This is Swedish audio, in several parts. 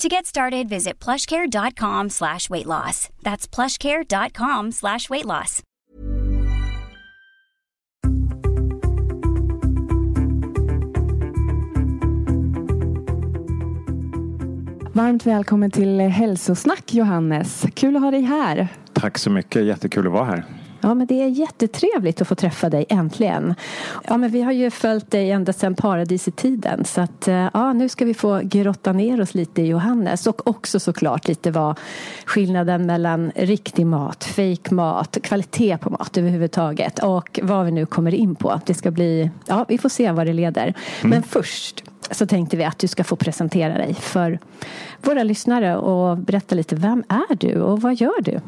To get started, visit plushcare.com slash weight loss. That's plushcare.com slash weight loss. Varmt välkommen till Hälsosnack Johannes. Kul att ha dig här. Tack så mycket, jättekul att vara här. Ja, men det är jättetrevligt att få träffa dig äntligen. Ja, men vi har ju följt dig ända sedan paradisetiden så att eh, ja, nu ska vi få grotta ner oss lite i Johannes och också såklart lite vad skillnaden mellan riktig mat, fake mat, kvalitet på mat överhuvudtaget och vad vi nu kommer in på. Det ska bli, ja, vi får se vad det leder. Mm. Men först så tänkte vi att du ska få presentera dig för våra lyssnare och berätta lite vem är du och vad gör du?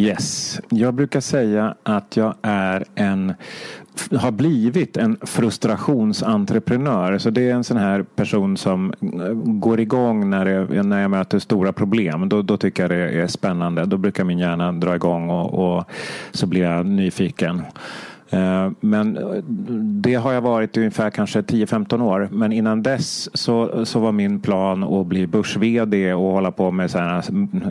Yes, jag brukar säga att jag är en har blivit en frustrationsentreprenör. Så det är en sån här person som eh, går igång när, det, när jag möter stora problem. Då, då tycker jag det är spännande. Då brukar min hjärna dra igång och, och så blir jag nyfiken. Eh, men eh, det har jag varit i ungefär kanske 10-15 år. Men innan dess så, så var min plan att bli börs-VD och hålla på med så här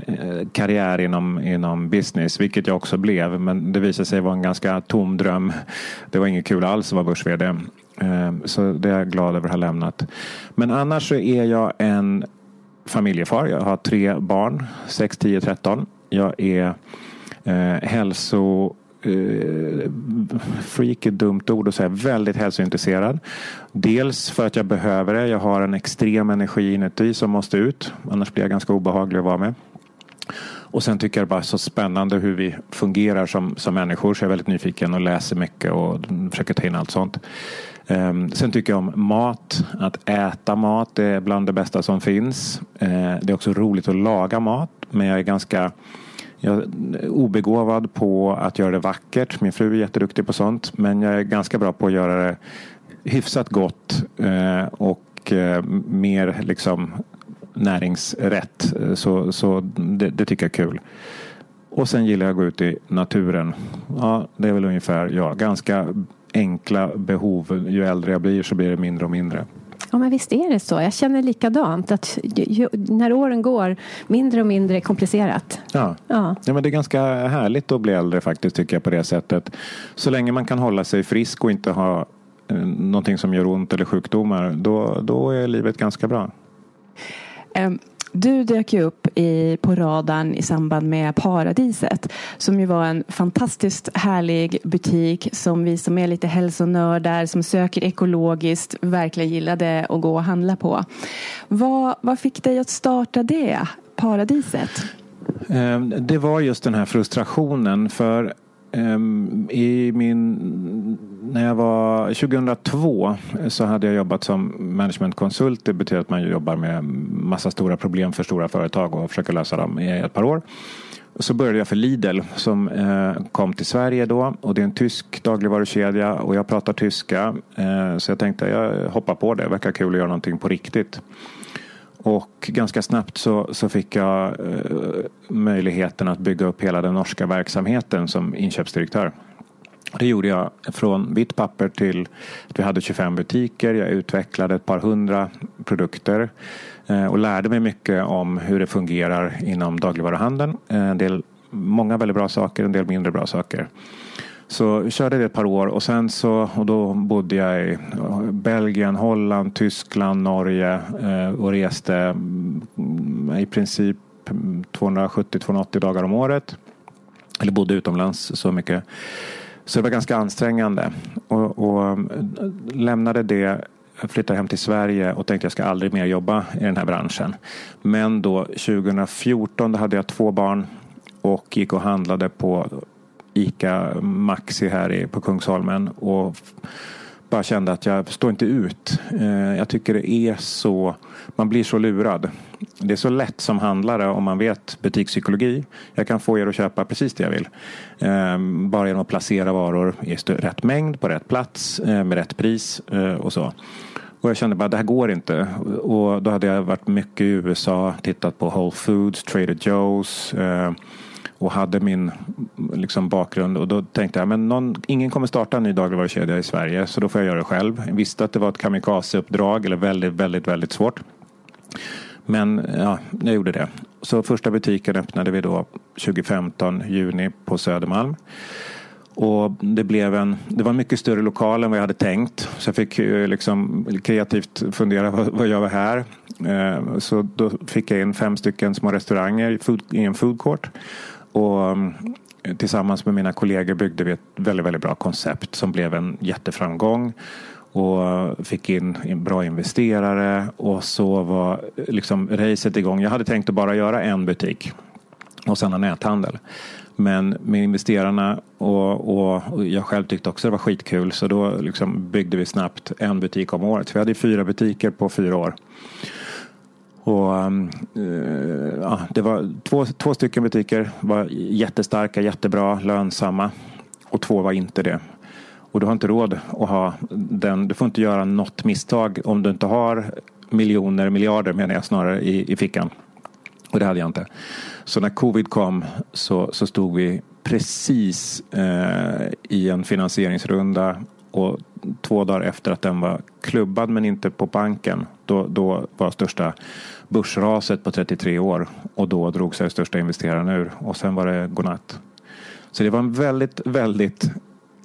eh, karriär inom, inom business. Vilket jag också blev. Men det visade sig vara en ganska tom dröm. Det var inget kul alls att vara börs-VD. Så det är jag glad över att ha lämnat. Men annars så är jag en familjefar. Jag har tre barn. 6, 10, 13. Jag är eh, hälso Eh, uh, freak är ett dumt ord att säga, väldigt hälsointresserad. Dels för att jag behöver det. Jag har en extrem energi inuti som måste ut. Annars blir jag ganska obehaglig att vara med. Och sen tycker jag det bara är så spännande hur vi fungerar som, som människor. Så jag är väldigt nyfiken och läser mycket och försöker ta in allt sånt. Um, sen tycker jag om mat. Att äta mat är bland det bästa som finns. Uh, det är också roligt att laga mat. Men jag är ganska jag är obegåvad på att göra det vackert. Min fru är jätteduktig på sånt. Men jag är ganska bra på att göra det hyfsat gott eh, och eh, mer liksom näringsrätt. Så, så det, det, tycker jag är kul. Och sen gillar jag att gå ut i naturen. Ja, det är väl ungefär jag. Ganska enkla behov. Ju äldre jag blir så blir det mindre och mindre. Ja men visst är det så. Jag känner likadant. Att ju, när åren går mindre och mindre komplicerat. Ja. Ja. ja men det är ganska härligt att bli äldre faktiskt tycker jag på det sättet. Så länge man kan hålla sig frisk och inte ha eh, någonting som gör ont eller sjukdomar. Då, då är livet ganska bra. Um. Du dök ju upp i, på radarn i samband med Paradiset som ju var en fantastiskt härlig butik som vi som är lite hälsonördar som söker ekologiskt verkligen gillade att gå och handla på. Vad, vad fick dig att starta det, Paradiset? Eh, det var just den här frustrationen för Ehm, I min, när jag var 2002 eh, så hade jag jobbat som managementkonsult. Det betyder att man jobbar med massa stora problem för stora företag och försöker lösa dem i ett par år. Så började jag för Lidl som eh, kom till Sverige då och det är en tysk dagligvarukedja och jag pratar tyska. Eh, så jag tänkte jag hoppar på det, det verkar kul att göra någonting på riktigt. Och ganska snabbt så, så fick jag eh, möjligheten att bygga upp hela den norska verksamheten som inköpsdirektör. Det gjorde jag från vitt papper till att vi hade 25 butiker. Jag utvecklade ett par hundra produkter eh, och lärde mig mycket om hur det fungerar inom dagligvaruhandeln. Eh, en del, många väldigt bra saker, en del mindre bra saker. Så körde det ett par år och sen så och då bodde jag i eh, Belgien, Holland, Tyskland, Norge eh, och reste mm, i princip mm, 270-280 dagar om året. Eller bodde utomlands så mycket. Så det var ganska ansträngande. Och, och eh, lämnade det flyttade hem till Sverige och tänkte jag ska aldrig mer jobba i den här branschen. Men då 2014 då hade jag två barn och gick och handlade på ICA Maxi här på Kungsholmen och bara kände att jag står inte ut. Eh, jag tycker det är så, man blir så lurad. Det är så lätt som handlare om man vet butikspsykologi. Jag kan få er att köpa precis det jag vill. Ehm, bara genom att placera varor i rätt mängd, på rätt plats, eh, med rätt pris eh, och så. Och jag kände bara att det här går inte. Och då hade jag varit mycket i USA, tittat på Whole Foods, Trader Joe's och hade min liksom, bakgrund och då tänkte jag men någon, ingen kommer starta en ny dagligvarukedja i Sverige så då får jag göra det själv. Jag visste att det var ett kamikazeuppdrag eller väldigt, väldigt, väldigt svårt. Men ja, jag gjorde det. Så första butiken öppnade vi då 2015, juni på Södermalm. Och det, blev en, det var en mycket större lokal än vad jag hade tänkt. Så jag fick eh, liksom kreativt fundera, vad, vad gör var här? Eh, så då fick jag in fem stycken små restauranger i en food court. Och mm, tillsammans med mina kollegor byggde vi ett väldigt, väldigt bra koncept som blev en jätteframgång och fick in bra investerare och så var liksom racet igång. Jag hade tänkt att bara göra en butik och sen ha näthandel. Men med investerarna och, och, jag själv tyckte också det var skitkul så då liksom byggde vi snabbt en butik om året. Vi hade fyra butiker på fyra år. Och, ehm, eh, ja, det var två, två stycken butiker var jättestarka, jättebra, lönsamma. Och två var inte det. Och du har inte råd att ha den. Du får inte göra något misstag om du inte har miljoner, miljarder menar jag snarare i, i fickan. Och det hade jag inte. Så när covid kom så, så stod vi precis eh, i en finansieringsrunda och två dagar efter att den var klubbad men inte på banken då, då var största börsraset på 33 år och då drog sig största investeraren ur och sen var det godnatt. Så det var en väldigt, väldigt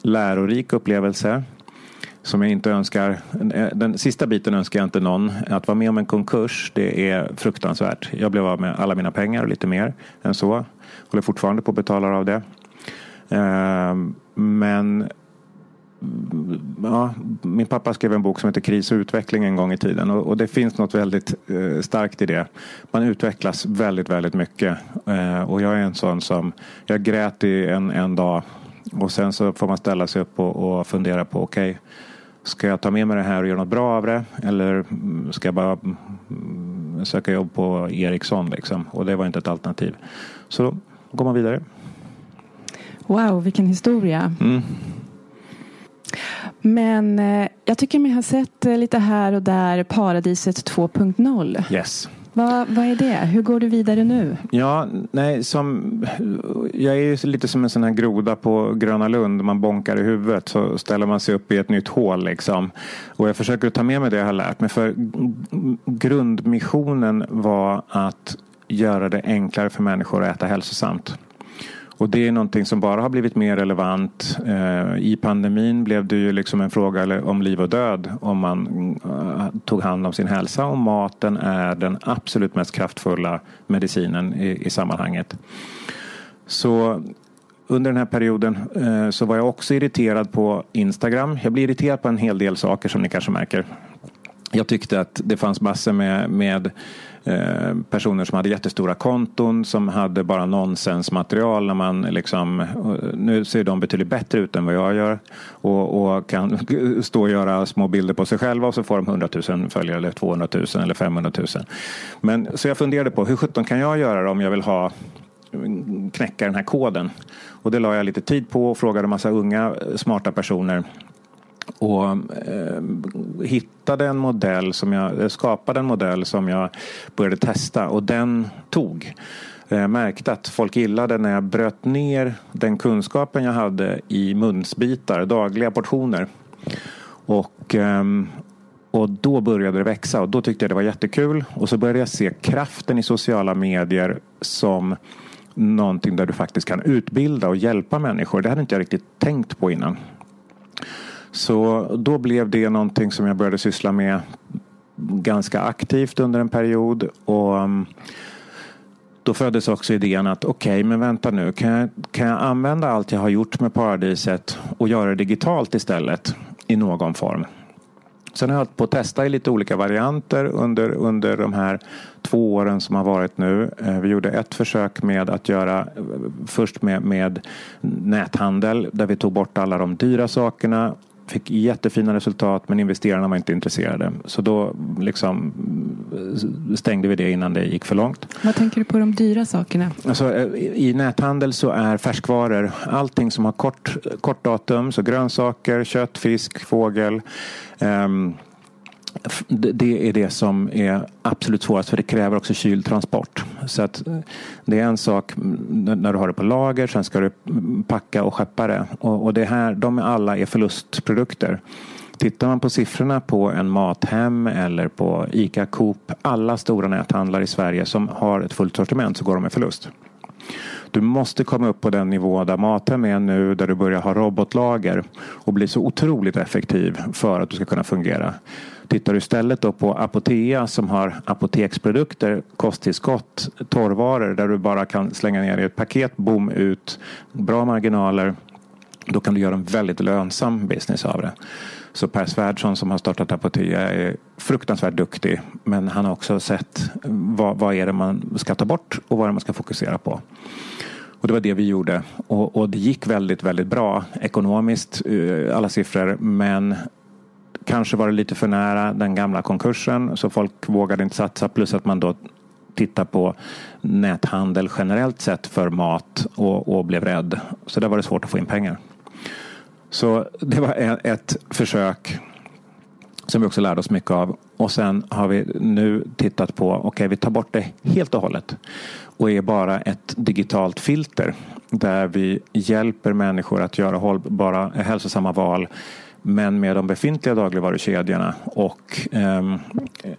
lärorik upplevelse som jag inte önskar. Eh, den sista biten önskar jag inte någon. Att vara med om en konkurs, det är fruktansvärt. Jag blev av med alla mina pengar och lite mer än så. Håller fortfarande på att betala av det. Ehm, men ja, min pappa skrev en bok som heter Kris och utveckling en gång i tiden och, och det finns något väldigt eh, starkt i det. Man utvecklas väldigt, väldigt mycket eh, och jag är en sån som, jag grät i en, en dag och sen så får man ställa sig upp och, och fundera på okej, okay, ska jag ta med mig det här och göra något bra av det eller ska jag bara mm, söka jobb på Ericsson liksom? Och det var inte ett alternativ. Så då går man vidare. Wow, vilken historia. Mm. Men eh, jag tycker mig ha sett eh, lite här och där Paradiset 2.0. Yes. Vad, vad är det? Hur går du vidare nu? Ja, nej, som, jag är ju lite som en sån här groda på Gröna Lund. Man bonkar i huvudet så ställer man sig upp i ett nytt hål. Liksom. Och jag försöker ta med mig det jag har lärt mig. För grundmissionen var att göra det enklare för människor att äta hälsosamt. Och det är någonting som bara har blivit mer relevant. Eh, I pandemin blev det ju liksom en fråga om liv och död om man eh, tog hand om sin hälsa och maten är den absolut mest kraftfulla medicinen i, i sammanhanget. Så under den här perioden eh, så var jag också irriterad på Instagram. Jag blir irriterad på en hel del saker som ni kanske märker. Jag tyckte att det fanns massor med, med Eh, personer som hade jättestora konton som hade bara nonsensmaterial. När man liksom, eh, nu ser de betydligt bättre ut än vad jag gör och, och kan stå och göra små bilder på sig själva och så får de 100 000 följare eller 200 000 eller 500 000. Men, så jag funderade på hur sjutton kan jag göra det om jag vill ha knäcka den här koden. Och det la jag lite tid på och frågade massa unga eh, smarta personer och eh, hittade en modell som jag eh, skapade en modell som jag började testa och den tog. Eh, jag märkte att folk gillade när jag bröt ner den kunskapen jag hade i munsbitar, dagliga portioner. Och, eh, och då började det växa och då tyckte jag det var jättekul. Och så började jag se kraften i sociala medier som någonting där du faktiskt kan utbilda och hjälpa människor. Det hade inte jag riktigt tänkt på innan. Så då blev det någonting som jag började syssla med ganska aktivt under en period. Och mm, då föddes också idén att okej, okay, men vänta nu, kan jag, kan jag använda allt jag har gjort med Paradiset och göra det digitalt istället i någon form? Sen har jag hållit på att testa i lite olika varianter under, under de här två åren som har varit nu. Eh, vi gjorde ett försök med att göra eh, först med, med näthandel där vi tog bort alla de dyra sakerna Fick jättefina resultat men investerarna var inte intresserade. Så då liksom eh, stängde vi det innan det gick för långt. Vad tänker du på de dyra sakerna? Alltså, I näthandel så är färskvaror allting som har kort, kort datum, så grönsaker, kött, fisk, fågel. Um, det är det som är absolut svårast för det kräver också kyltransport. Så att eh, det är en sak när du har det på lager, sen ska du packa och skeppa det. Och, det här, de alla är förlustprodukter. Tittar man på siffrorna på en Mathem eller på ICA Coop, alla stora näthandlare i Sverige som har ett fullt sortiment så går de med förlust. Du måste komma upp på den nivå där Mathem är nu, där du börjar ha robotlager och bli så otroligt effektiv för att du ska kunna fungera. Tittar du istället då på Apotea som har apoteksprodukter, kosttillskott, torrvaror där du bara kan slänga ner i ett paket, bom ut, bra marginaler. Då kan du göra en väldigt lönsam business av det. Så Per Svärdson som har startat Apotea är fruktansvärt duktig. Men han har också sett vad, vad är det man ska ta bort och vad är det man ska fokusera på. Och det var det vi gjorde. Och, och, det gick väldigt, väldigt bra ekonomiskt, eh, alla siffror. Men Kanske var det lite för nära den gamla konkursen så folk vågade inte satsa plus att man då tittade på näthandel generellt sett för mat och, och blev rädd. Så där var det svårt att få in pengar. Så det var e- ett försök som vi också lärde oss mycket av. Och sen har vi nu tittat på, okej okay, vi tar bort det helt och hållet och är bara ett digitalt filter där vi hjälper människor att göra hållbara, hälsosamma val men med de befintliga dagligvarukedjorna och ehm, eh,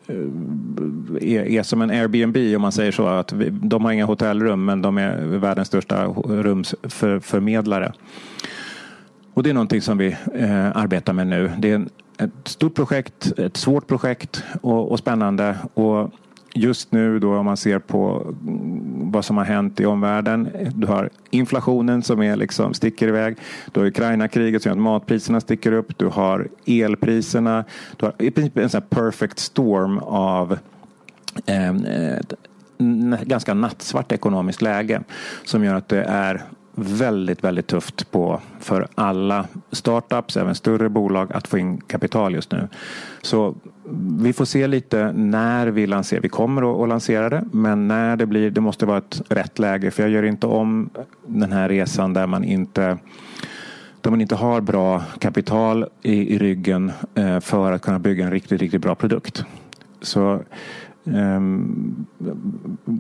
är, är, som en Airbnb om man säger så. att vi, De har inga hotellrum men de är världens största rumsförmedlare. Och det är någonting som vi eh, arbetar med nu. Det är en, ett stort projekt, ett svårt projekt och, och spännande. Och just nu då om man ser på vad som har hänt i omvärlden. Du har inflationen som är liksom sticker iväg. Du har Ukraina-kriget som gör att matpriserna sticker upp. Du har elpriserna. Du har i princip en sån perfect storm av eh, ganska nattsvart ekonomiskt läge som gör att det är väldigt, väldigt tufft på för alla startups, även större bolag, att få in kapital just nu. Så vi får se lite när vi lanserar. Vi kommer att lansera det, men när det blir, det måste vara ett rätt läge. För jag gör inte om den här resan där man inte där man inte har bra kapital i, i ryggen eh, för att kunna bygga en riktigt, riktigt bra produkt. Så Ehm,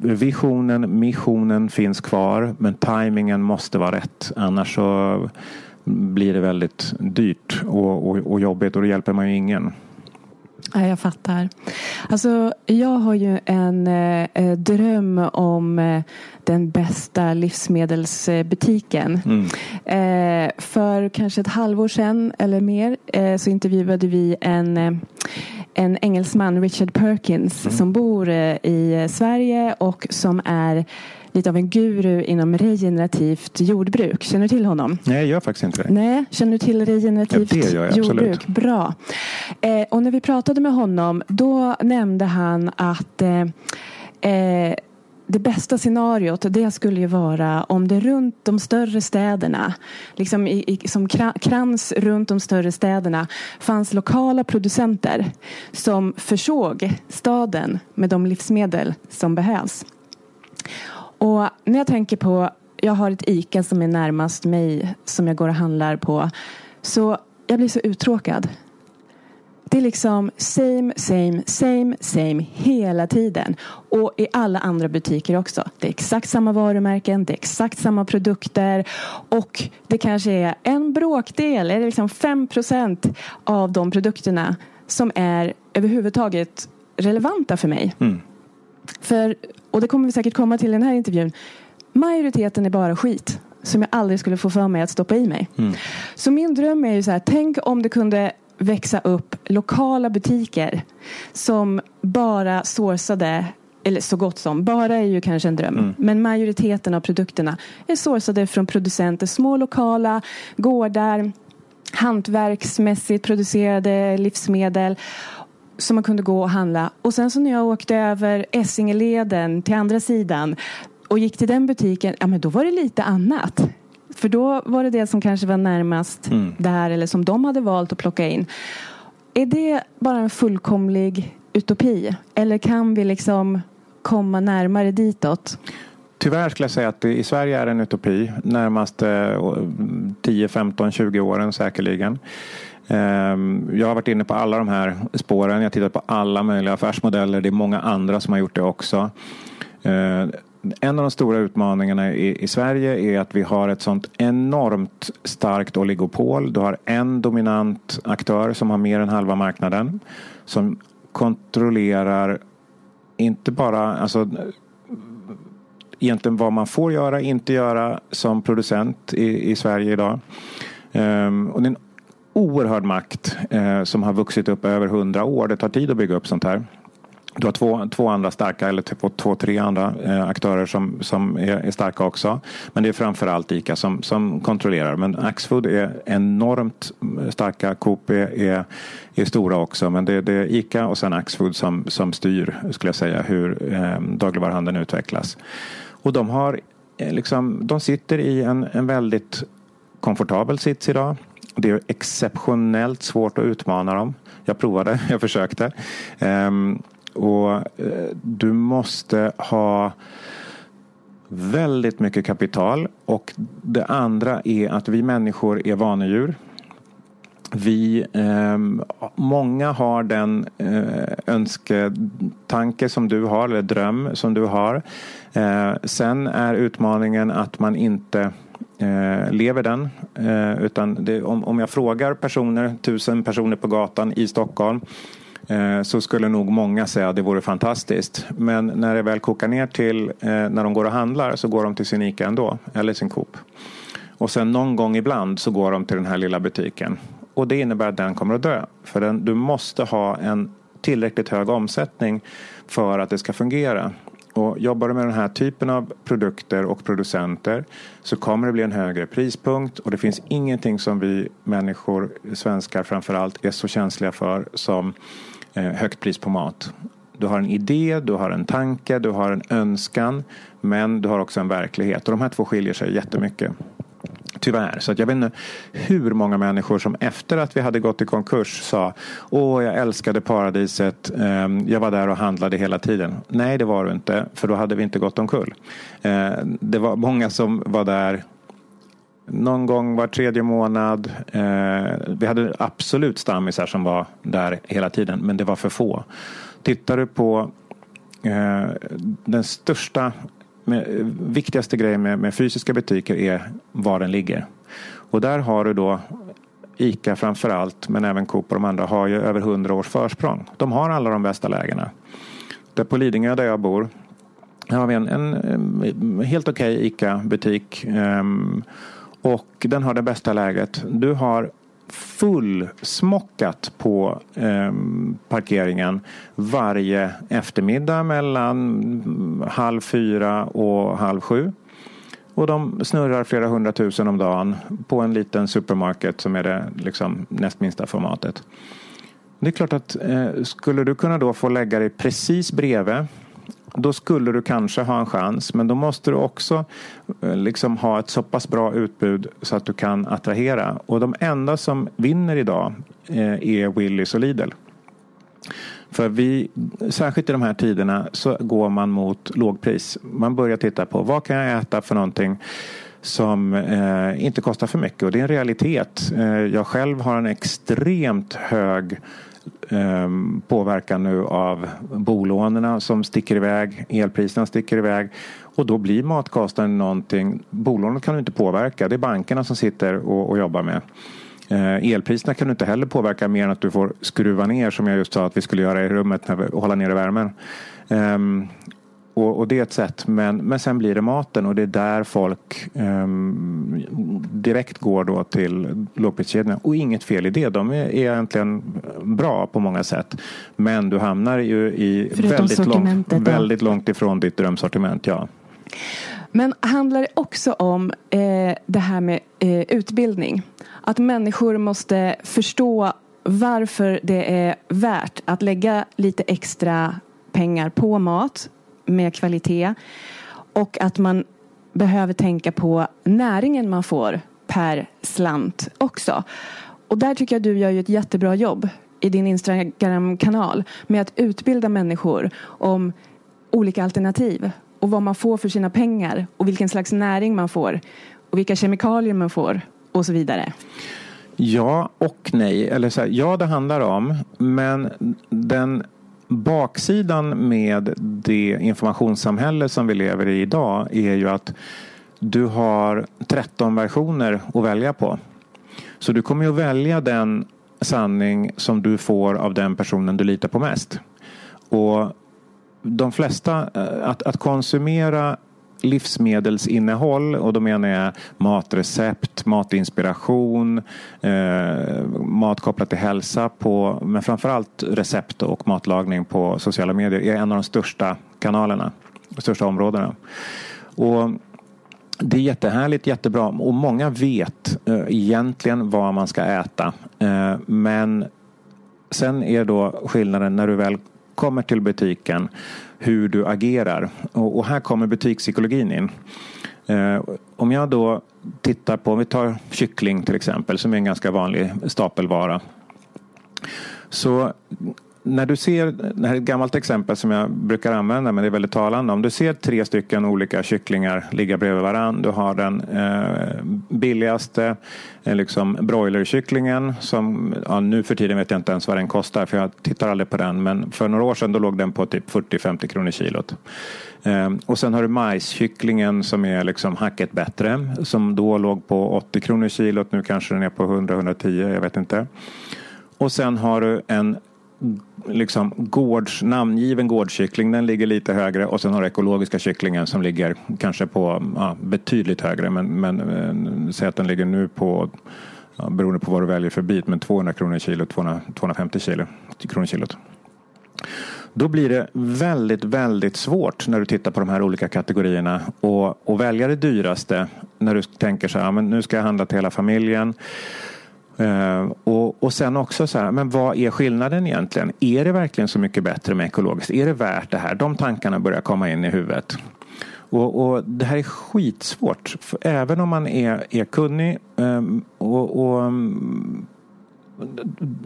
visionen, missionen finns kvar men tajmingen måste vara rätt. Annars så blir det väldigt dyrt och, och, och jobbigt och då hjälper man ju ingen. Ja, jag fattar. Alltså, jag har ju en eh, dröm om eh, den bästa livsmedelsbutiken. Mm. Eh, för kanske ett halvår sedan eller mer eh, så intervjuade vi en eh, en engelsman, Richard Perkins, mm. som bor eh, i Sverige och som är lite av en guru inom regenerativt jordbruk. Känner du till honom? Nej, jag gör faktiskt inte det. Nej, känner du till regenerativt ja, det gör jag, jordbruk? Absolut. Bra. Eh, och när vi pratade med honom då nämnde han att eh, eh, det bästa scenariot det skulle ju vara om det runt de större städerna, liksom i, i, som krans runt de större städerna fanns lokala producenter som försåg staden med de livsmedel som behövs. Och när jag tänker på, jag har ett ICA som är närmast mig som jag går och handlar på. Så jag blir så uttråkad. Det är liksom same, same, same, same hela tiden. Och i alla andra butiker också. Det är exakt samma varumärken, det är exakt samma produkter. Och det kanske är en bråkdel, eller liksom 5 procent av de produkterna som är överhuvudtaget relevanta för mig. Mm. För, och det kommer vi säkert komma till i den här intervjun. Majoriteten är bara skit som jag aldrig skulle få för mig att stoppa i mig. Mm. Så min dröm är ju så här, tänk om det kunde växa upp lokala butiker som bara sourcade eller så gott som, bara är ju kanske en dröm. Mm. Men majoriteten av produkterna är sourcade från producenter, små lokala gårdar, hantverksmässigt producerade livsmedel som man kunde gå och handla. Och sen så när jag åkte över Essingeleden till andra sidan och gick till den butiken, ja men då var det lite annat. För då var det det som kanske var närmast mm. där eller som de hade valt att plocka in. Är det bara en fullkomlig utopi? Eller kan vi liksom komma närmare ditåt? Tyvärr skulle jag säga att det i Sverige är en utopi. Närmaste 10, 15, 20 åren säkerligen. Ehm, jag har varit inne på alla de här spåren. Jag har tittat på alla möjliga affärsmodeller. Det är många andra som har gjort det också. Ehm, en av de stora utmaningarna i, i, Sverige är att vi har ett sånt enormt starkt oligopol. Du har en dominant aktör som har mer än halva marknaden. Som kontrollerar inte bara alltså, egentligen vad man får göra, inte göra som producent i, i Sverige idag. Um, och det är en oerhörd makt eh, som har vuxit upp över hundra år. Det tar tid att bygga upp sånt här. Du har två, två andra starka, eller två, två tre andra eh, aktörer som, som är, är, starka också. Men det är framförallt ICA som, som kontrollerar. Men Axfood är enormt eh, starka. Coop är, är, är stora också. Men det, det, är ICA och sen Axfood som, som styr, skulle jag säga, hur eh, dagligvaruhandeln utvecklas. Och de, har, eh, liksom, de sitter i en, en väldigt komfortabel sits idag. Det är exceptionellt svårt att utmana dem. Jag provade, jag försökte. Um, och eh, du måste ha väldigt mycket kapital och det andra är att vi människor är vanedjur. Vi, eh, många har den eh, önsketanke som du har, eller dröm som du har. Eh, sen är utmaningen att man inte eh, lever den. Eh, utan det, om, om jag frågar personer, tusen personer på gatan i Stockholm Eh, så skulle nog många säga att det vore fantastiskt. Men när det väl kokar ner till eh, när de går och handlar så går de till sin ICA ändå, eller sin Coop. Och sen någon gång ibland så går de till den här lilla butiken. Och det innebär att den kommer att dö. För den, du måste ha en tillräckligt hög omsättning för att det ska fungera. Och jobbar du med den här typen av produkter och producenter så kommer det bli en högre prispunkt och det finns ingenting som vi människor, svenskar framförallt, är så känsliga för som eh, högt pris på mat. Du har en idé, du har en tanke, du har en önskan men du har också en verklighet och de här två skiljer sig jättemycket. Tyvärr. Så att jag vet inte hur många människor som efter att vi hade gått i konkurs sa Åh, jag älskade paradiset. Ehm, jag var där och handlade hela tiden. Nej, det var du inte. För då hade vi inte gått omkull. Eh, det var många som var där någon gång var tredje månad. Eh, vi hade absolut stammisar som var där hela tiden, men det var för få. Tittar du på eh, den största, med, eh, viktigaste grejen med, med, fysiska butiker är var den ligger. Och där har du då ICA framför allt, men även Coop och de andra har ju över hundra års försprång. De har alla de bästa lägena. Där på Lidingö där jag bor har vi en, en, en helt okej okay ICA-butik. Um, och den har det bästa läget. Du har fullsmockat på eh, parkeringen varje eftermiddag mellan mm, halv fyra och halv sju. Och de snurrar flera hundratusen om dagen på en liten supermarket som är det liksom näst minsta formatet. Det är klart att eh, skulle du kunna då få lägga dig precis bredvid då skulle du kanske ha en chans. Men då måste du också eh, liksom ha ett så pass bra utbud så att du kan attrahera. Och de enda som vinner idag eh, är Willys och Lidl. För vi, särskilt i de här tiderna så går man mot lågpris. Man börjar titta på vad kan jag äta för någonting som eh, inte kostar för mycket och det är en realitet. Eh, jag själv har en extremt hög eh, påverkan nu av bolånerna som sticker iväg, elpriserna sticker iväg och då blir matkostnaden någonting, bolånet kan du inte påverka, det är bankerna som sitter och, och jobbar med. Eh, elpriserna kan du inte heller påverka mer än att du får skruva ner som jag just sa att vi skulle göra i rummet när vi hålla nere värmen. Um, och, och, det är ett sätt. Men, men sen blir det maten och det är där folk um, direkt går då till lågpriskedjorna. Och inget fel i det. De är, är egentligen bra på många sätt. Men du hamnar ju i väldigt långt, väldigt långt ifrån ditt drömsortiment. Ja. Men handlar det också om eh, det här med eh, utbildning? Att människor måste förstå varför det är värt att lägga lite extra pengar på mat med kvalitet och att man behöver tänka på näringen man får per slant också. Och där tycker jag du gör ju ett jättebra jobb i din Instagram-kanal med att utbilda människor om olika alternativ och vad man får för sina pengar och vilken slags näring man får och vilka kemikalier man får och så vidare. Ja och nej. Eller så här, ja, det handlar om. Men den baksidan med det informationssamhälle som vi lever i idag är ju att du har 13 versioner att välja på. Så du kommer ju att välja den sanning som du får av den personen du litar på mest. Och de flesta, eh, att, att konsumera livsmedelsinnehåll och då menar jag matrecept, matinspiration, eh, mat kopplat till hälsa på, men framförallt recept och matlagning på sociala medier är en av de största kanalerna, de största områdena. Och det är jättehärligt, jättebra och många vet eh, egentligen vad man ska äta. Eh, men sen är då skillnaden när du väl kommer till butiken hur du agerar. Och, och här kommer butikspsykologin in. Eh, om jag då tittar på, om vi tar kyckling till exempel som är en ganska vanlig stapelvara. Så när du ser, det här är ett gammalt exempel som jag brukar använda men det är väldigt talande. Om du ser tre stycken olika kycklingar ligga bredvid varandra. Du har den eh, billigaste eh, liksom broilerkycklingen som ja, nu för tiden vet jag inte ens vad den kostar för jag tittar aldrig på den. Men för några år sedan då låg den på typ 40-50 kronor kilot. Eh, och sen har du majskycklingen som är liksom hacket bättre som då låg på 80 kronor kilot. Nu kanske den är på 100-110, jag vet inte. Och sen har du en liksom gårds, namngiven gårdskyckling, den ligger lite högre och sen har du ekologiska kycklingen som ligger kanske på ja, betydligt högre men, men eh, säg att den ligger nu på ja, beroende på vad du väljer för bit men 200 kronor kilo, 200, 250 kilo, kronor kilot. Då blir det väldigt, väldigt svårt när du tittar på de här olika kategorierna och, och välja det dyraste när du tänker så här, men nu ska jag handla till hela familjen. Uh, och, och sen också så här, men vad är skillnaden egentligen? Är det verkligen så mycket bättre med ekologiskt? Är det värt det här? De tankarna börjar komma in i huvudet. Och, och det här är skitsvårt. För även om man är, är kunnig um, och, och um,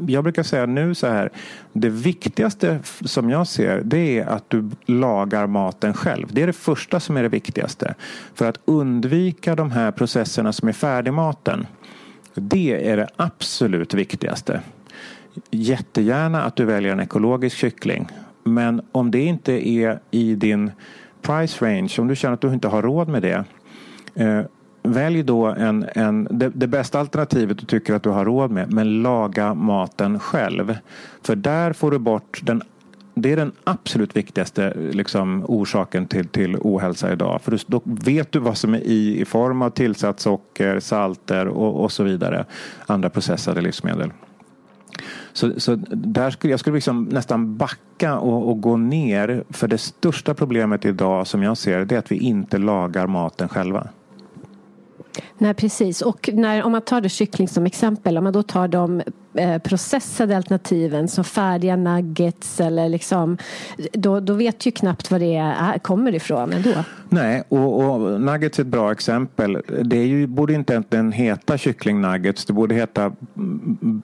jag brukar säga nu så här. Det viktigaste som jag ser det är att du lagar maten själv. Det är det första som är det viktigaste. För att undvika de här processerna som är färdigmaten. Det är det absolut viktigaste. Jättegärna att du väljer en ekologisk kyckling. Men om det inte är i din price range, om du känner att du inte har råd med det. Eh, välj då en, en, det, det, bästa alternativet du tycker att du har råd med. Men laga maten själv. För där får du bort den det är den absolut viktigaste liksom, orsaken till, till ohälsa idag. För då vet du vad som är i i form av tillsatt socker, salter och, och så vidare. Andra processade livsmedel. Så, så där skulle jag skulle liksom nästan backa och, och, gå ner. För det största problemet idag som jag ser det är att vi inte lagar maten själva. Nej, precis. Och när, om man tar det kyckling som exempel, om man då tar de eh, processade alternativen som färdiga nuggets eller liksom, då, då vet ju knappt vad det är, kommer ifrån ändå. Nej, och, och nuggets är ett bra exempel. Det är ju, borde inte egentligen heta kycklingnuggets, det borde heta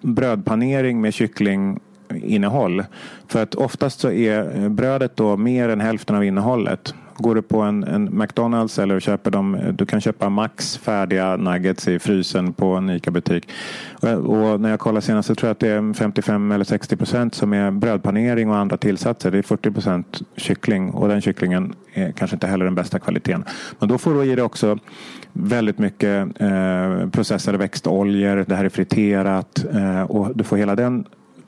brödpanering med kycklinginnehåll. För att oftast så är brödet då mer än hälften av innehållet. Går du på en, en McDonalds eller köper dem, du kan köpa Max färdiga nuggets i frysen på en ICA-butik. Och, och, när jag kollar senast så tror jag att det är 55 eller 60 procent som är brödpanering och andra tillsatser. Det är 40 procent kyckling och den kycklingen är kanske inte heller den bästa kvaliteten. Men då får du i dig också väldigt mycket eh, processade växtoljor. Det här är friterat eh, och du får hela den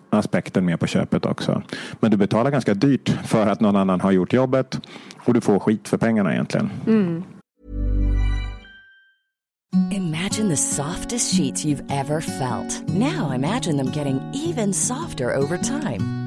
aspekten med på köpet också. Men du betalar ganska dyrt för att någon annan har gjort jobbet och du får skit för pengarna egentligen. Mm. Imagine the softest sheets you've ever felt. Now imagine them getting even softer over time.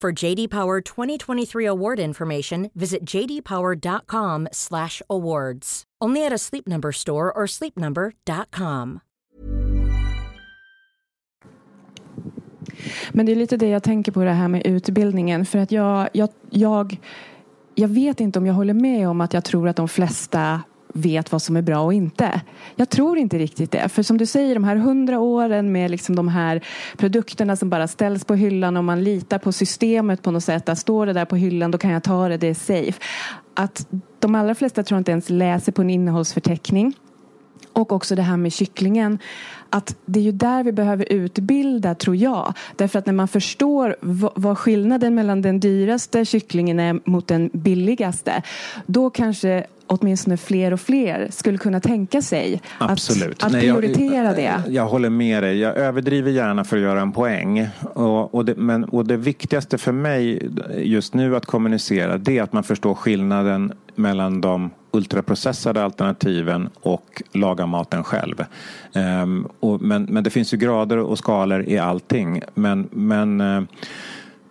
For JD Power 2023 award information, visit jdpower.com/awards. Only at a Sleep Number store or sleepnumber.com. Men det är lite det jag tänker på det här med utbildningen för att jag, jag, jag, jag vet inte om jag håller med om att jag tror att de flesta vet vad som är bra och inte. Jag tror inte riktigt det. För som du säger, de här hundra åren med liksom de här produkterna som bara ställs på hyllan och man litar på systemet på något sätt. Att står det där på hyllan, då kan jag ta det, det är safe. Att de allra flesta tror jag inte ens läser på en innehållsförteckning. Och också det här med kycklingen. Att det är ju där vi behöver utbilda, tror jag. Därför att när man förstår vad skillnaden mellan den dyraste kycklingen är mot den billigaste. Då kanske åtminstone fler och fler skulle kunna tänka sig Absolut. att, att Nej, prioritera jag, det. Jag håller med dig. Jag överdriver gärna för att göra en poäng. Och, och, det, men, och det viktigaste för mig just nu att kommunicera det är att man förstår skillnaden mellan de ultraprocessade alternativen och laga maten själv. Um, och, men, men det finns ju grader och skalor i allting. Men, men uh,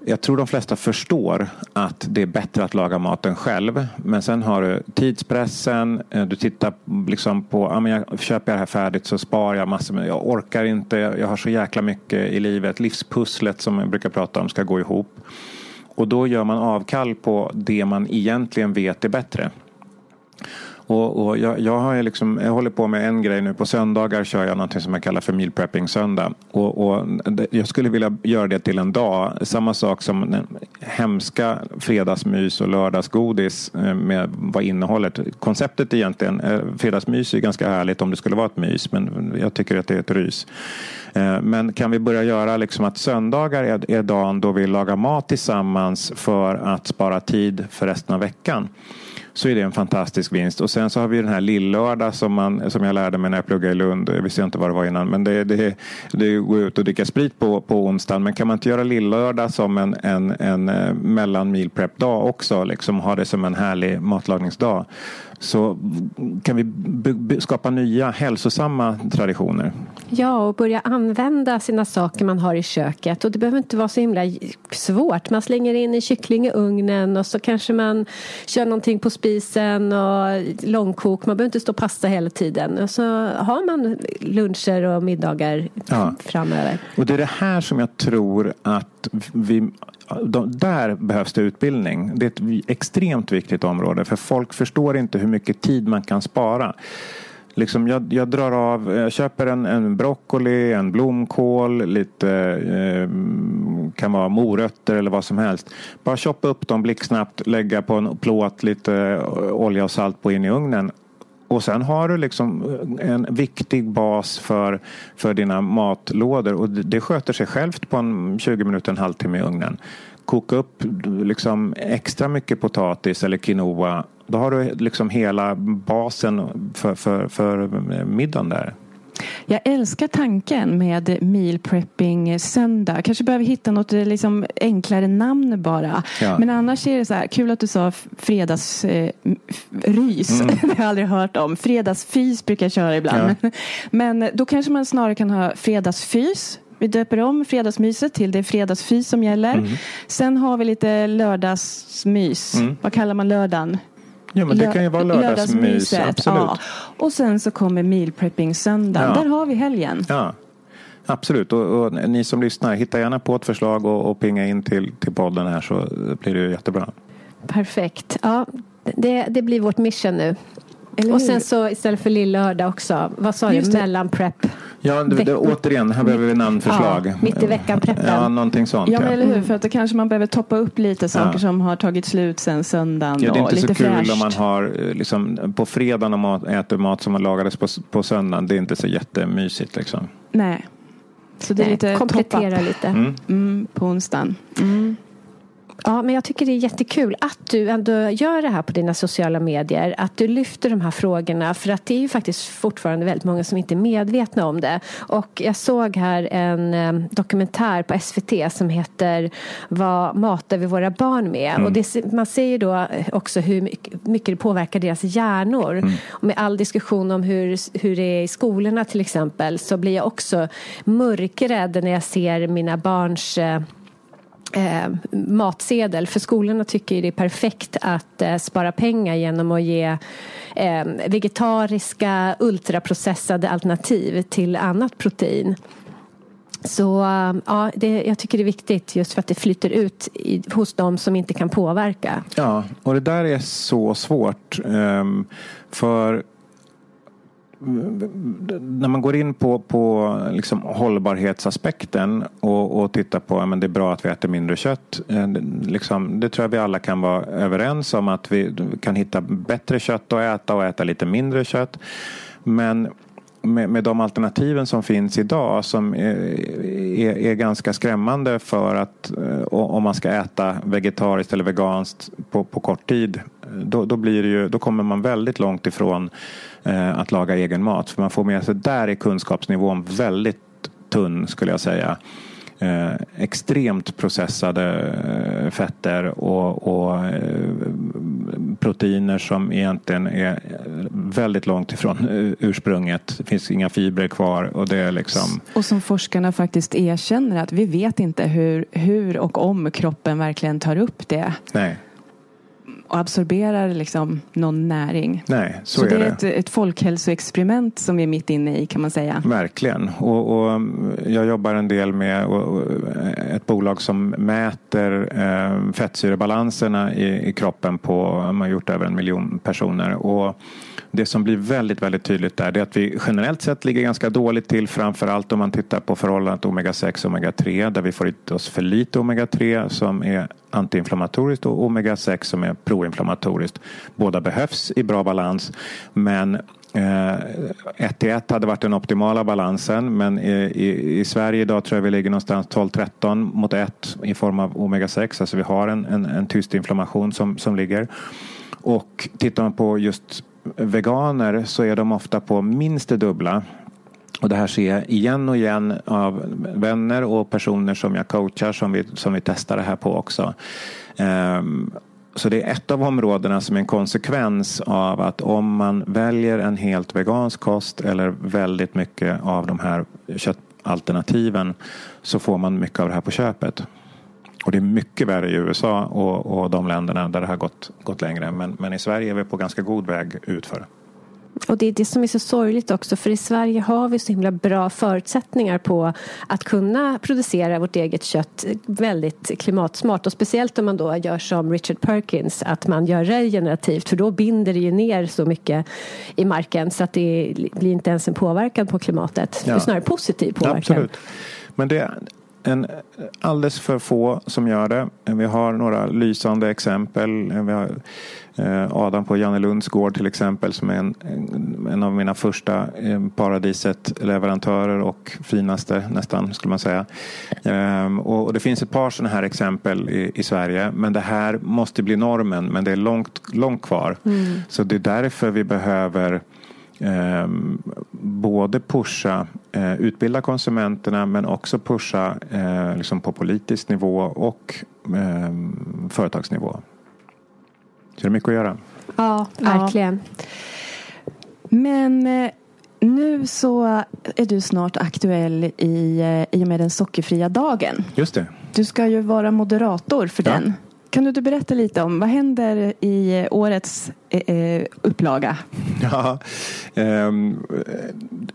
jag tror de flesta förstår att det är bättre att laga maten själv. Men sen har du tidspressen. Eh, du tittar liksom på, ja, men jag köper jag det här färdigt så sparar jag massor. Men jag orkar inte. Jag har så jäkla mycket i livet. Livspusslet som jag brukar prata om ska gå ihop. Och då gör man avkall på det man egentligen vet är bättre. Och, och jag, jag, har liksom, jag håller på med en grej nu. På söndagar kör jag något som jag kallar för meal prepping söndag. Och, och jag skulle vilja göra det till en dag. Samma sak som hemska fredagsmys och lördagsgodis eh, med vad innehållet. Konceptet egentligen, eh, fredagsmys är ganska härligt om det skulle vara ett mys. Men jag tycker att det är ett rys. Eh, men kan vi börja göra liksom att söndagar är, är dagen då vi lagar mat tillsammans för att spara tid för resten av veckan så är det en fantastisk vinst. Och sen så har vi den här lillördag som, man, som jag lärde mig när jag pluggade i Lund. Jag visste inte vad det var innan. Men det, det, det är att gå ut och dricka sprit på, på onsdagen. Men kan man inte göra lillördag som en, en, en eh, mellan meal prep dag också? Liksom ha det som en härlig matlagningsdag så kan vi skapa nya hälsosamma traditioner. Ja, och börja använda sina saker man har i köket. Och det behöver inte vara så himla svårt. Man slänger in en kyckling i ugnen och så kanske man kör någonting på spisen och långkok. Man behöver inte stå och pasta hela tiden. Och så har man luncher och middagar ja. framöver. Och det är det här som jag tror att vi de, där behövs det utbildning. Det är ett extremt viktigt område för folk förstår inte hur mycket tid man kan spara. Liksom jag, jag drar av, jag köper en, en broccoli, en blomkål, lite eh, kan vara morötter eller vad som helst. Bara choppa upp dem blixtsnabbt, lägga på en plåt, lite eh, olja och salt på in i ugnen och sen har du liksom en viktig bas för, för dina matlådor och det sköter sig självt på en 20 minuter, en halvtimme i ugnen. Koka upp liksom extra mycket potatis eller quinoa. Då har du liksom hela basen för, för, för middagen där. Jag älskar tanken med meal prepping söndag. Kanske behöver hitta något eh, liksom enklare namn bara. Ja. Men annars är det så här, kul att du sa fredagsrys. Eh, mm. det har jag aldrig hört om. Fredagsfys brukar jag köra ibland. Ja. Men, men då kanske man snarare kan ha fredagsfys Vi döper om fredagsmyset till det är fredagsfys som gäller. Mm. Sen har vi lite lördagsmys. Mm. Vad kallar man lördagen? Ja, men det kan ju vara lördagsmys. Absolut. Ja. Och sen så kommer meal prepping söndag. Ja. Där har vi helgen. Ja. Absolut, och, och, ni som lyssnar, hitta gärna på ett förslag och, och pinga in till, till podden här så blir det jättebra. Perfekt. Ja, det, det blir vårt mission nu. Och sen så istället för lillördag också, vad sa du, mellanprepp? Ja, det, det, återigen, här behöver vi namnförslag. Ja, mitt i veckan-preppen. Ja, någonting sånt. Ja, men eller hur, för att då kanske man behöver toppa upp lite saker ja. som har tagit slut sen söndagen. Ja, det är inte så kul fräscht. om man har eh, liksom, på fredagen om man äter mat som man lagades på, på söndagen. Det är inte så jättemysigt liksom. Nej. Så det är lite Komplettera lite. Mm. Mm, på onsdagen. Mm. Ja, men jag tycker det är jättekul att du ändå gör det här på dina sociala medier. Att du lyfter de här frågorna. För att det är ju faktiskt fortfarande väldigt många som inte är medvetna om det. Och jag såg här en eh, dokumentär på SVT som heter Vad matar vi våra barn med? Mm. Och det, man ser ju då också hur mycket det påverkar deras hjärnor. Mm. Och med all diskussion om hur, hur det är i skolorna till exempel så blir jag också mörkrädd när jag ser mina barns eh, matsedel. För skolorna tycker det är perfekt att eh, spara pengar genom att ge eh, vegetariska ultraprocessade alternativ till annat protein. Så ja, det, jag tycker det är viktigt just för att det flyter ut i, hos dem som inte kan påverka. Ja, och det där är så svårt. Um, för när man går in på, på liksom hållbarhetsaspekten och, och tittar på att det är bra att vi äter mindre kött. Eh, liksom, det tror jag vi alla kan vara överens om att vi kan hitta bättre kött att äta och äta lite mindre kött. Men med, med de alternativen som finns idag som är, är, är, ganska skrämmande för att eh, om man ska äta vegetariskt eller veganskt på, på kort tid då, då, blir ju, då kommer man väldigt långt ifrån eh, att laga egen mat. För man får med sig, där är kunskapsnivån väldigt tunn skulle jag säga. Eh, extremt processade eh, fetter och, och eh, proteiner som egentligen är väldigt långt ifrån ursprunget. Det finns inga fibrer kvar. Och, det är liksom... och som forskarna faktiskt erkänner att vi vet inte hur, hur och om kroppen verkligen tar upp det. Nej och absorberar liksom någon näring. Nej, så, så är det är ett, ett folkhälsoexperiment som vi är mitt inne i kan man säga. Verkligen. Och, och mm, jag jobbar en del med ett bolag som mäter eh, fettsyrebalanserna i, i kroppen på, man har gjort över en miljon personer. Och det som blir väldigt, väldigt tydligt där är att vi generellt sett ligger ganska dåligt till framförallt om man tittar på förhållandet omega-6 och omega-3 där vi får i oss för lite omega-3 som är antiinflammatoriskt och omega-6 som är proinflammatoriskt. Båda behövs i bra balans men 1 till 1 hade varit den optimala balansen men i, i, i, Sverige idag tror jag vi ligger någonstans 12-13 mot 1 i form av omega-6. Alltså vi har en, en, en tyst inflammation som, som ligger. Och tittar man på just veganer så är de ofta på minst det dubbla. Och det här ser jag igen och igen av vänner och personer som jag coachar som vi, som vi testar det här på också. Um, så det är ett av områdena som är en konsekvens av att om man väljer en helt vegansk kost eller väldigt mycket av de här köttalternativen så får man mycket av det här på köpet. Och det är mycket värre i USA och, och de länderna där det har gått, gått längre. Men, men i Sverige är vi på ganska god väg utför. Och det är det som är så sorgligt också för i Sverige har vi så himla bra förutsättningar på att kunna producera vårt eget kött väldigt klimatsmart och speciellt om man då gör som Richard Perkins att man gör regenerativt för då binder det ju ner så mycket i marken så att det blir inte ens en påverkan på klimatet. Ja. Det är snarare positiv påverkan. Absolut. Men det, en, alldeles för få som gör det. Vi har några lysande exempel. Vi har eh, Adam på Jannelunds gård till exempel som är en, en av mina första eh, Paradiset-leverantörer och finaste nästan skulle man säga. Ehm, och det finns ett par sådana här exempel i, i Sverige men det här måste bli normen men det är långt, långt kvar. Mm. Så det är därför vi behöver eh, både pusha, utbilda konsumenterna men också pusha eh, liksom på politisk nivå och eh, företagsnivå. Så det är mycket att göra. Ja, verkligen. Ja. Men eh, Nu så är du snart aktuell i, eh, i och med den sockerfria dagen. Just det. Du ska ju vara moderator för ja. den. Kan du inte berätta lite om vad händer i eh, årets eh, eh upplaga? Ja, eh,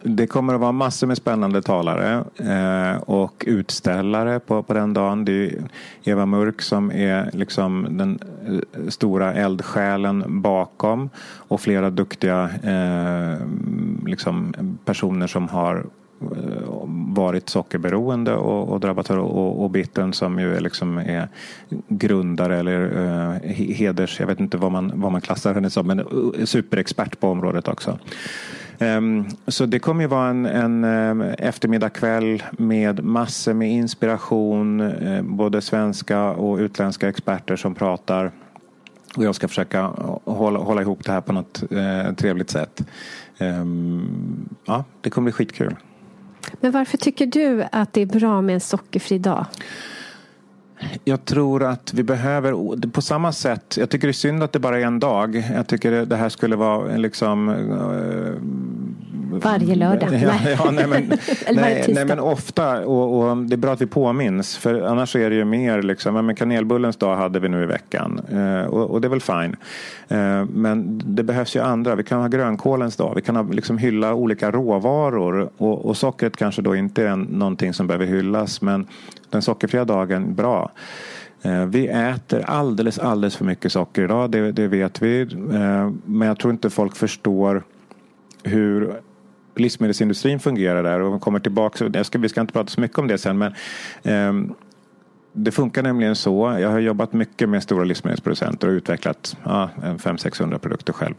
det kommer att vara massor med spännande talare eh, och utställare på, på den dagen. Det är Eva Mörk som är liksom den eh, stora eldsjälen bakom och flera duktiga eh, liksom personer som har Eh, varit sockerberoende och, och drabbat och, och Bitten som ju är, liksom är grundare eller uh, heders, jag vet inte vad man, vad man klassar henne som, men uh, superexpert på området också. Um, så det kommer ju vara en, en um, eftermiddag kväll med massor med inspiration, uh, både svenska och utländska experter som pratar. Och jag ska försöka hålla, hålla ihop det här på något trevligt sätt. Um, ja, det kommer bli skitkul. Men varför tycker du att det är bra med en sockerfri dag? Jag tror att vi behöver, på samma sätt, jag tycker det är synd att det bara är en dag. Jag tycker det här skulle vara liksom eh, varje lördag? Ja. Ja, nej, men, nej, nej, men ofta och, och, det är bra att vi påminns för annars är det ju mer liksom, men kanelbullens dag hade vi nu i veckan uh, och, och, det är väl fine. Uh, men det behövs ju andra, vi kan ha grönkålens dag, vi kan ha, liksom hylla olika råvaror och, och sockret kanske då inte är en, någonting som behöver hyllas men den sockerfria dagen, bra. Eh, vi äter alldeles, alldeles för mycket socker idag, det, det vet vi. Eh, men jag tror inte folk förstår hur livsmedelsindustrin fungerar där och kommer tillbaka. Ska, vi ska inte prata så mycket om det sen men um, det funkar nämligen så. Jag har jobbat mycket med stora livsmedelsproducenter och utvecklat ja, 500-600 produkter själv.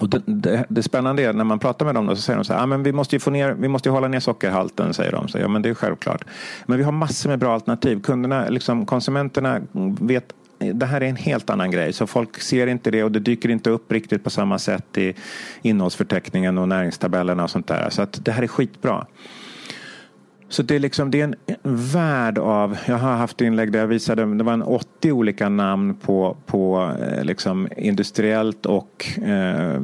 Och det, det, det, spännande är när man pratar med dem då, så säger de så här, ah, men vi måste ju få ner, vi måste hålla ner sockerhalten, säger de. Så, ja, men det är självklart. Men vi har massor med bra alternativ. Kunderna, liksom, konsumenterna vet det här är en helt annan grej. Så folk ser inte det och det dyker inte upp riktigt på samma sätt i innehållsförteckningen och näringstabellerna och sånt där. Så att det här är skitbra. Så det är, liksom, det är en värld av, jag har haft inlägg där jag visade, det var en 80 olika namn på, på eh, liksom industriellt och eh,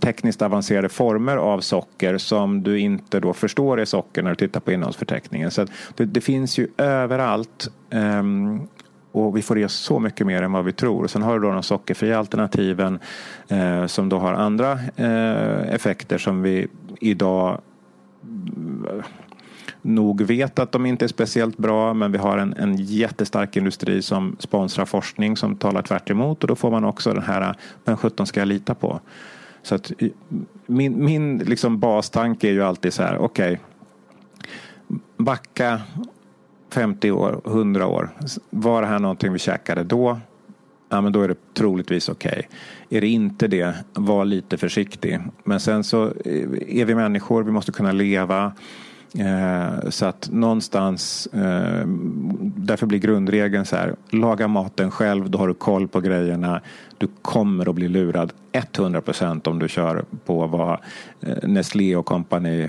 tekniskt avancerade former av socker som du inte då förstår är socker när du tittar på innehållsförteckningen. Så det, det finns ju överallt eh, och vi får i oss så mycket mer än vad vi tror. Sen har du då de sockerfria alternativen eh, som då har andra eh, effekter som vi idag eh, nog vet att de inte är speciellt bra men vi har en, en jättestark industri som sponsrar forskning som talar tvärt emot och då får man också den här, vem sjutton ska jag lita på? Så att min, min liksom bastanke är ju alltid så här, okej, okay, backa 50 år, 100 år. Var det här någonting vi käkade då? Ja, men då är det troligtvis okej. Okay. Är det inte det, var lite försiktig. Men sen så eh, är vi människor, vi måste kunna leva. Eh, så att någonstans, eh, därför blir grundregeln så här, laga maten själv, då har du koll på grejerna. Du kommer att bli lurad 100 procent om du kör på vad eh, Nestlé och company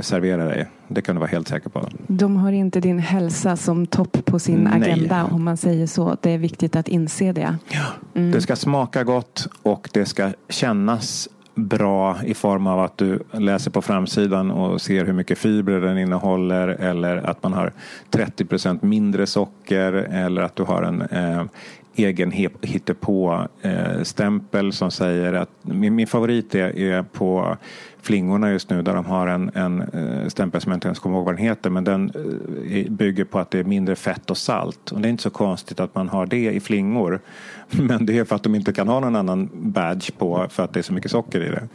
serverar dig. Det kan du vara helt säker på. De har inte din hälsa som topp på sin Nej. agenda om man säger så. Det är viktigt att inse det. Ja. Mm. Det ska smaka gott och det ska kännas bra i form av att du läser på framsidan och ser hur mycket fibrer den innehåller eller att man har 30 mindre socker eller att du har en eh, egen hittepå eh, stämpel som säger att min, min favorit är, är på flingorna just nu där de har en, en eh, stämpel som jag inte ens kommer ihåg vad den heter men den eh, bygger på att det är mindre fett och salt. Och det är inte så konstigt att man har det i flingor. Men det är för att de inte kan ha någon annan badge på för att det är så mycket socker i det.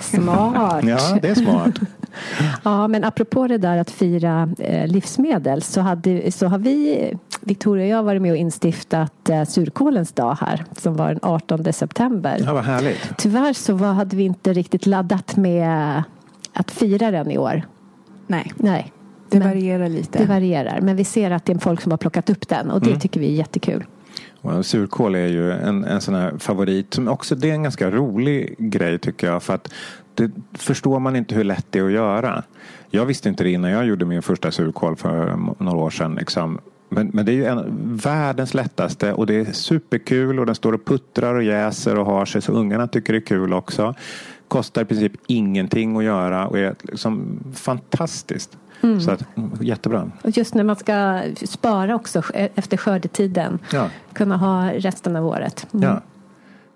Smart! ja, det är smart. ja, men apropå det där att fira eh, livsmedel så, hade, så har vi, Victoria och jag, varit med och instiftat surkålens dag här som var den 18 september. Ja, vad härligt. Tyvärr så var, hade vi inte riktigt laddat med att fira den i år. Nej. Nej. Det men varierar lite. Det varierar. Men vi ser att det är folk som har plockat upp den och det mm. tycker vi är jättekul. surkål är ju en, en sån här favorit som också det är en ganska rolig grej tycker jag. För att det förstår man inte hur lätt det är att göra. Jag visste inte det innan jag gjorde min första surkål för några år sedan. Liksom. Men, men det är ju en, världens lättaste och det är superkul och den står och puttrar och jäser och har sig så ungarna tycker det är kul också. Kostar i princip ingenting att göra och är liksom fantastiskt. Mm. Så att, jättebra. Och just när man ska spara också efter skördetiden. Ja. Kunna ha resten av året. Mm. Ja.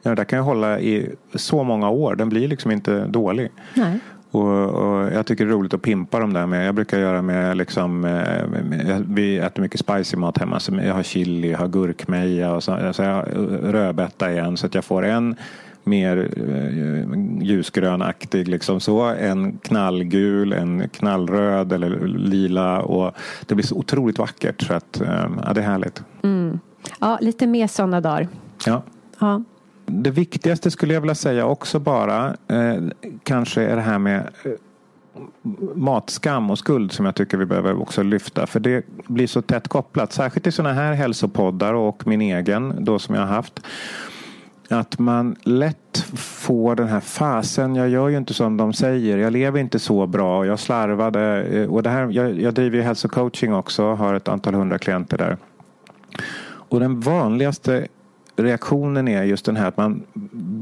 ja, där kan jag hålla i så många år. Den blir liksom inte dålig. Nej. Och, och, jag tycker det är roligt att pimpa dem där med. Jag brukar göra med liksom, med, med, vi äter mycket spicy mat hemma. Så jag har chili, jag har gurkmeja och så, så jag rödbeta igen. Så att jag får en mer eh, ljusgrönaktig liksom så. En knallgul, en knallröd eller lila. Och det blir så otroligt vackert. Så att, eh, ja, det är härligt. Mm. Ja, lite mer sådana dagar. Ja. ja. Det viktigaste skulle jag vilja säga också bara eh, kanske är det här med eh, matskam och skuld som jag tycker vi behöver också lyfta. För det blir så tätt kopplat, särskilt i sådana här hälsopoddar och min egen då som jag har haft. Att man lätt får den här fasen, jag gör ju inte som de säger, jag lever inte så bra, jag slarvade. Eh, och det här, jag, jag driver ju hälsocoaching också, har ett antal hundra klienter där. Och den vanligaste reaktionen är just den här att man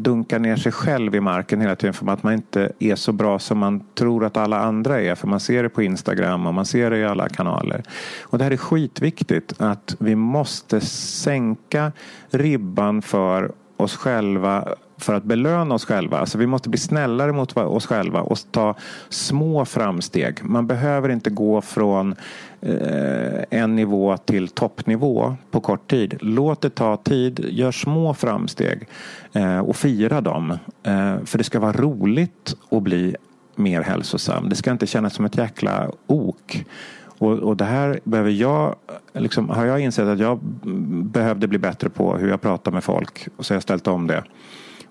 dunkar ner sig själv i marken hela tiden för att man inte är så bra som man tror att alla andra är. För man ser det på Instagram och man ser det i alla kanaler. Och det här är skitviktigt att vi måste sänka ribban för oss själva för att belöna oss själva. Alltså vi måste bli snällare mot oss själva och ta små framsteg. Man behöver inte gå från Eh, en nivå till toppnivå på kort tid. Låt det ta tid, gör små framsteg eh, och fira dem. Eh, för det ska vara roligt att bli mer hälsosam. Det ska inte kännas som ett jäkla ok. Och, och det här behöver jag, liksom, har jag insett att jag behövde bli bättre på hur jag pratar med folk. Och så har jag ställt om det.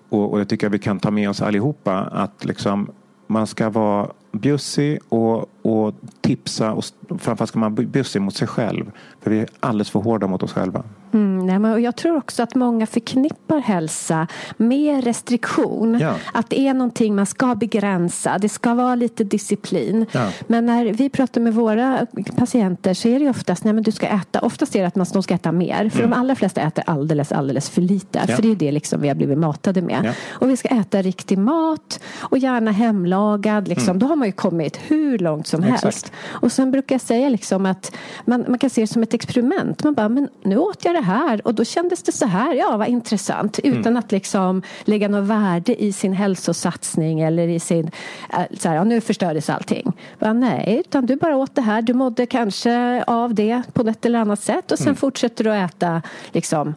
Och, och jag tycker att vi kan ta med oss allihopa att liksom, man ska vara bjussig och, och tipsa och framförallt ska man vara bjussig mot sig själv. För vi är alldeles för hårda mot oss själva. Mm, nej, men jag tror också att många förknippar hälsa med restriktion. Ja. Att det är någonting man ska begränsa. Det ska vara lite disciplin. Ja. Men när vi pratar med våra patienter så är det oftast nej, men du ska äta. Oftast är det att man ska äta mer. För mm. de allra flesta äter alldeles, alldeles för lite. Ja. För det är det liksom vi har blivit matade med. Och vi ska äta riktig mat och gärna hemlagad. Liksom. Mm. Då har man ju kommit hur långt som Exakt. helst. Och sen brukar jag säga liksom att man, man kan se det som ett experiment. Man bara, men nu åt jag det här och då kändes det så här. Ja, vad intressant. Mm. Utan att liksom lägga något värde i sin hälsosatsning eller i sin, äh, så här, ja, nu förstördes allting. Bara, nej, utan du bara åt det här. Du mådde kanske av det på ett eller annat sätt och sen mm. fortsätter du att äta liksom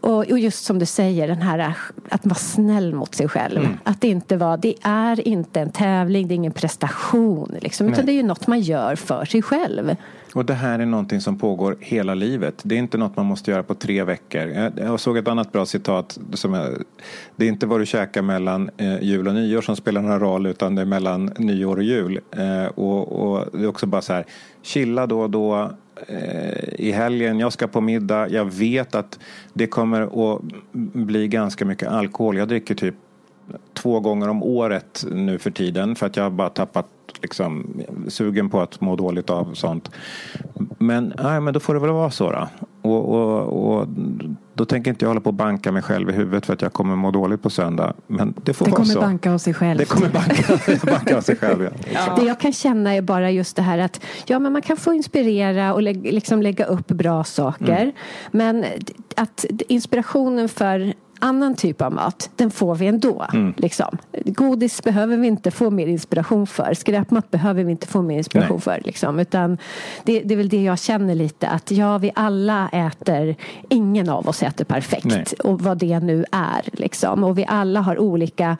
och, och, just som du säger, den här att vara snäll mot sig själv. Mm. Att det inte var, det är inte en tävling, det är ingen prestation. Liksom, utan det är ju något man gör för sig själv. Och det här är någonting som pågår hela livet. Det är inte något man måste göra på tre veckor. Jag såg ett annat bra citat. Som är, det är inte vad du käkar mellan eh, jul och nyår som spelar någon roll utan det är mellan nyår och jul. Eh, och, och, det är också bara så här, chilla då och då. Eh, I helgen, jag ska på middag. Jag vet att det kommer att bli ganska mycket alkohol. Jag dricker typ två gånger om året nu för tiden för att jag har bara tappat liksom, sugen på att må dåligt av sånt. Men, nej, men då får det väl vara så då. Och, och, och då tänker inte jag hålla på och banka mig själv i huvudet för att jag kommer må dåligt på söndag. Men det får det vara kommer banka av sig själv. Det kommer banka, banka av sig själv, ja. ja. Det jag kan känna är bara just det här att ja, men man kan få inspirera och lä liksom lägga upp bra saker. Mm. Men att inspirationen för annan typ av mat, den får vi ändå. Mm. Liksom. Godis behöver vi inte få mer inspiration för. Skräpmat behöver vi inte få mer inspiration Nej. för. Liksom. Utan det, det, är väl det jag känner lite att ja, vi alla äter, ingen av oss äter perfekt. Nej. Och vad det nu är. Liksom. Och vi alla har olika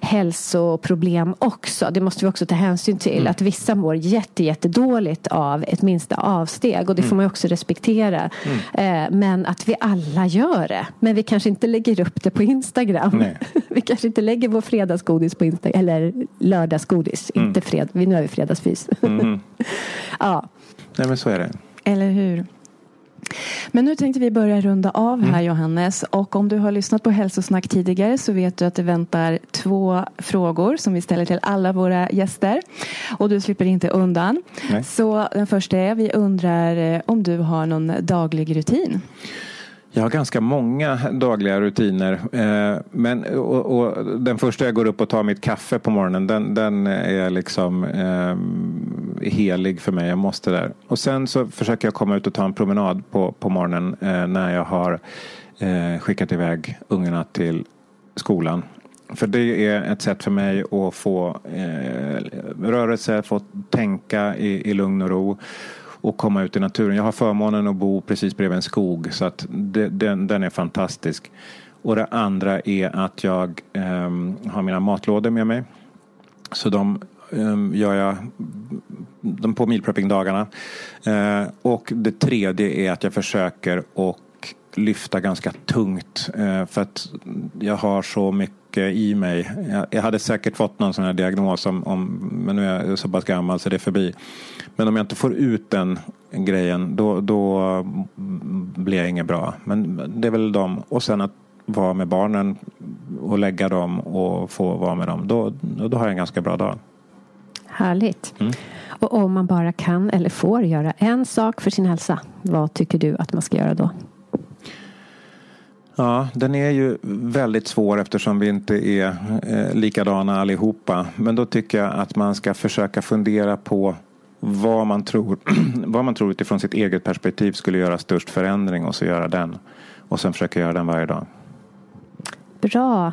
hälsoproblem också. Det måste vi också ta hänsyn till. Mm. Att vissa mår jätte, jättedåligt av ett minsta avsteg. Och det mm. får man också respektera. Mm. Eh, men att vi alla gör det. Men vi kanske inte lägger upp det på Instagram. vi kanske inte lägger vår fredagsgodis på Instagram. Eller lördagsgodis. Mm. Inte fred, nu har vi fredagsfys. Mm. ja. Nej men så är det. Eller hur. Men nu tänkte vi börja runda av här mm. Johannes. Och om du har lyssnat på hälsosnack tidigare så vet du att det väntar två frågor som vi ställer till alla våra gäster. Och du slipper inte undan. Nej. Så den första är, vi undrar eh, om du har någon daglig rutin? Jag har ganska många dagliga rutiner. Eh, men, och, och, den första jag går upp och tar mitt kaffe på morgonen den, den är liksom eh, helig för mig. Jag måste där. Och sen så försöker jag komma ut och ta en promenad på, på morgonen eh, när jag har eh, skickat iväg ungarna till skolan. För det är ett sätt för mig att få eh, rörelse, få tänka i, i lugn och ro och komma ut i naturen. Jag har förmånen att bo precis bredvid en skog så att det, den, den är fantastisk. Och det andra är att jag um, har mina matlådor med mig. Så de um, gör jag de på mealprepping-dagarna. Uh, eh, och det tredje är att jag försöker och lyfta ganska tungt. Uh, för att jag har så mycket i mig. Jag, hade säkert fått någon sån här diagnos om, om, men nu är jag så pass gammal så det är förbi. Men om jag inte får ut den grejen då, då blir jag inget bra. Men det är väl dem. Och sen att vara med barnen och lägga dem och få vara med dem. Då, då har jag en ganska bra dag. Härligt. Mm. Och om man bara kan eller får göra en sak för sin hälsa, vad tycker du att man ska göra då? Ja, den är ju väldigt svår eftersom vi inte är eh, likadana allihopa. Men då tycker jag att man ska försöka fundera på vad man tror, vad man tror utifrån sitt eget perspektiv skulle göra störst förändring och så göra den. Och sen försöka göra den varje dag. Bra.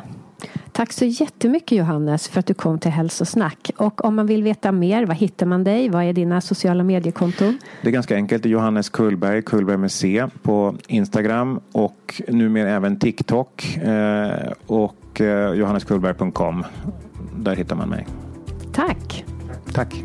Tack så jättemycket Johannes för att du kom till Hälsosnack. Och om man vill veta mer, var hittar man dig? Vad är dina sociala mediekonton? Det är ganska enkelt. Johannes Kullberg, Kullberg med C på Instagram och numera även TikTok eh, och eh, johanneskullberg.com. Där hittar man mig. Tack. Tack.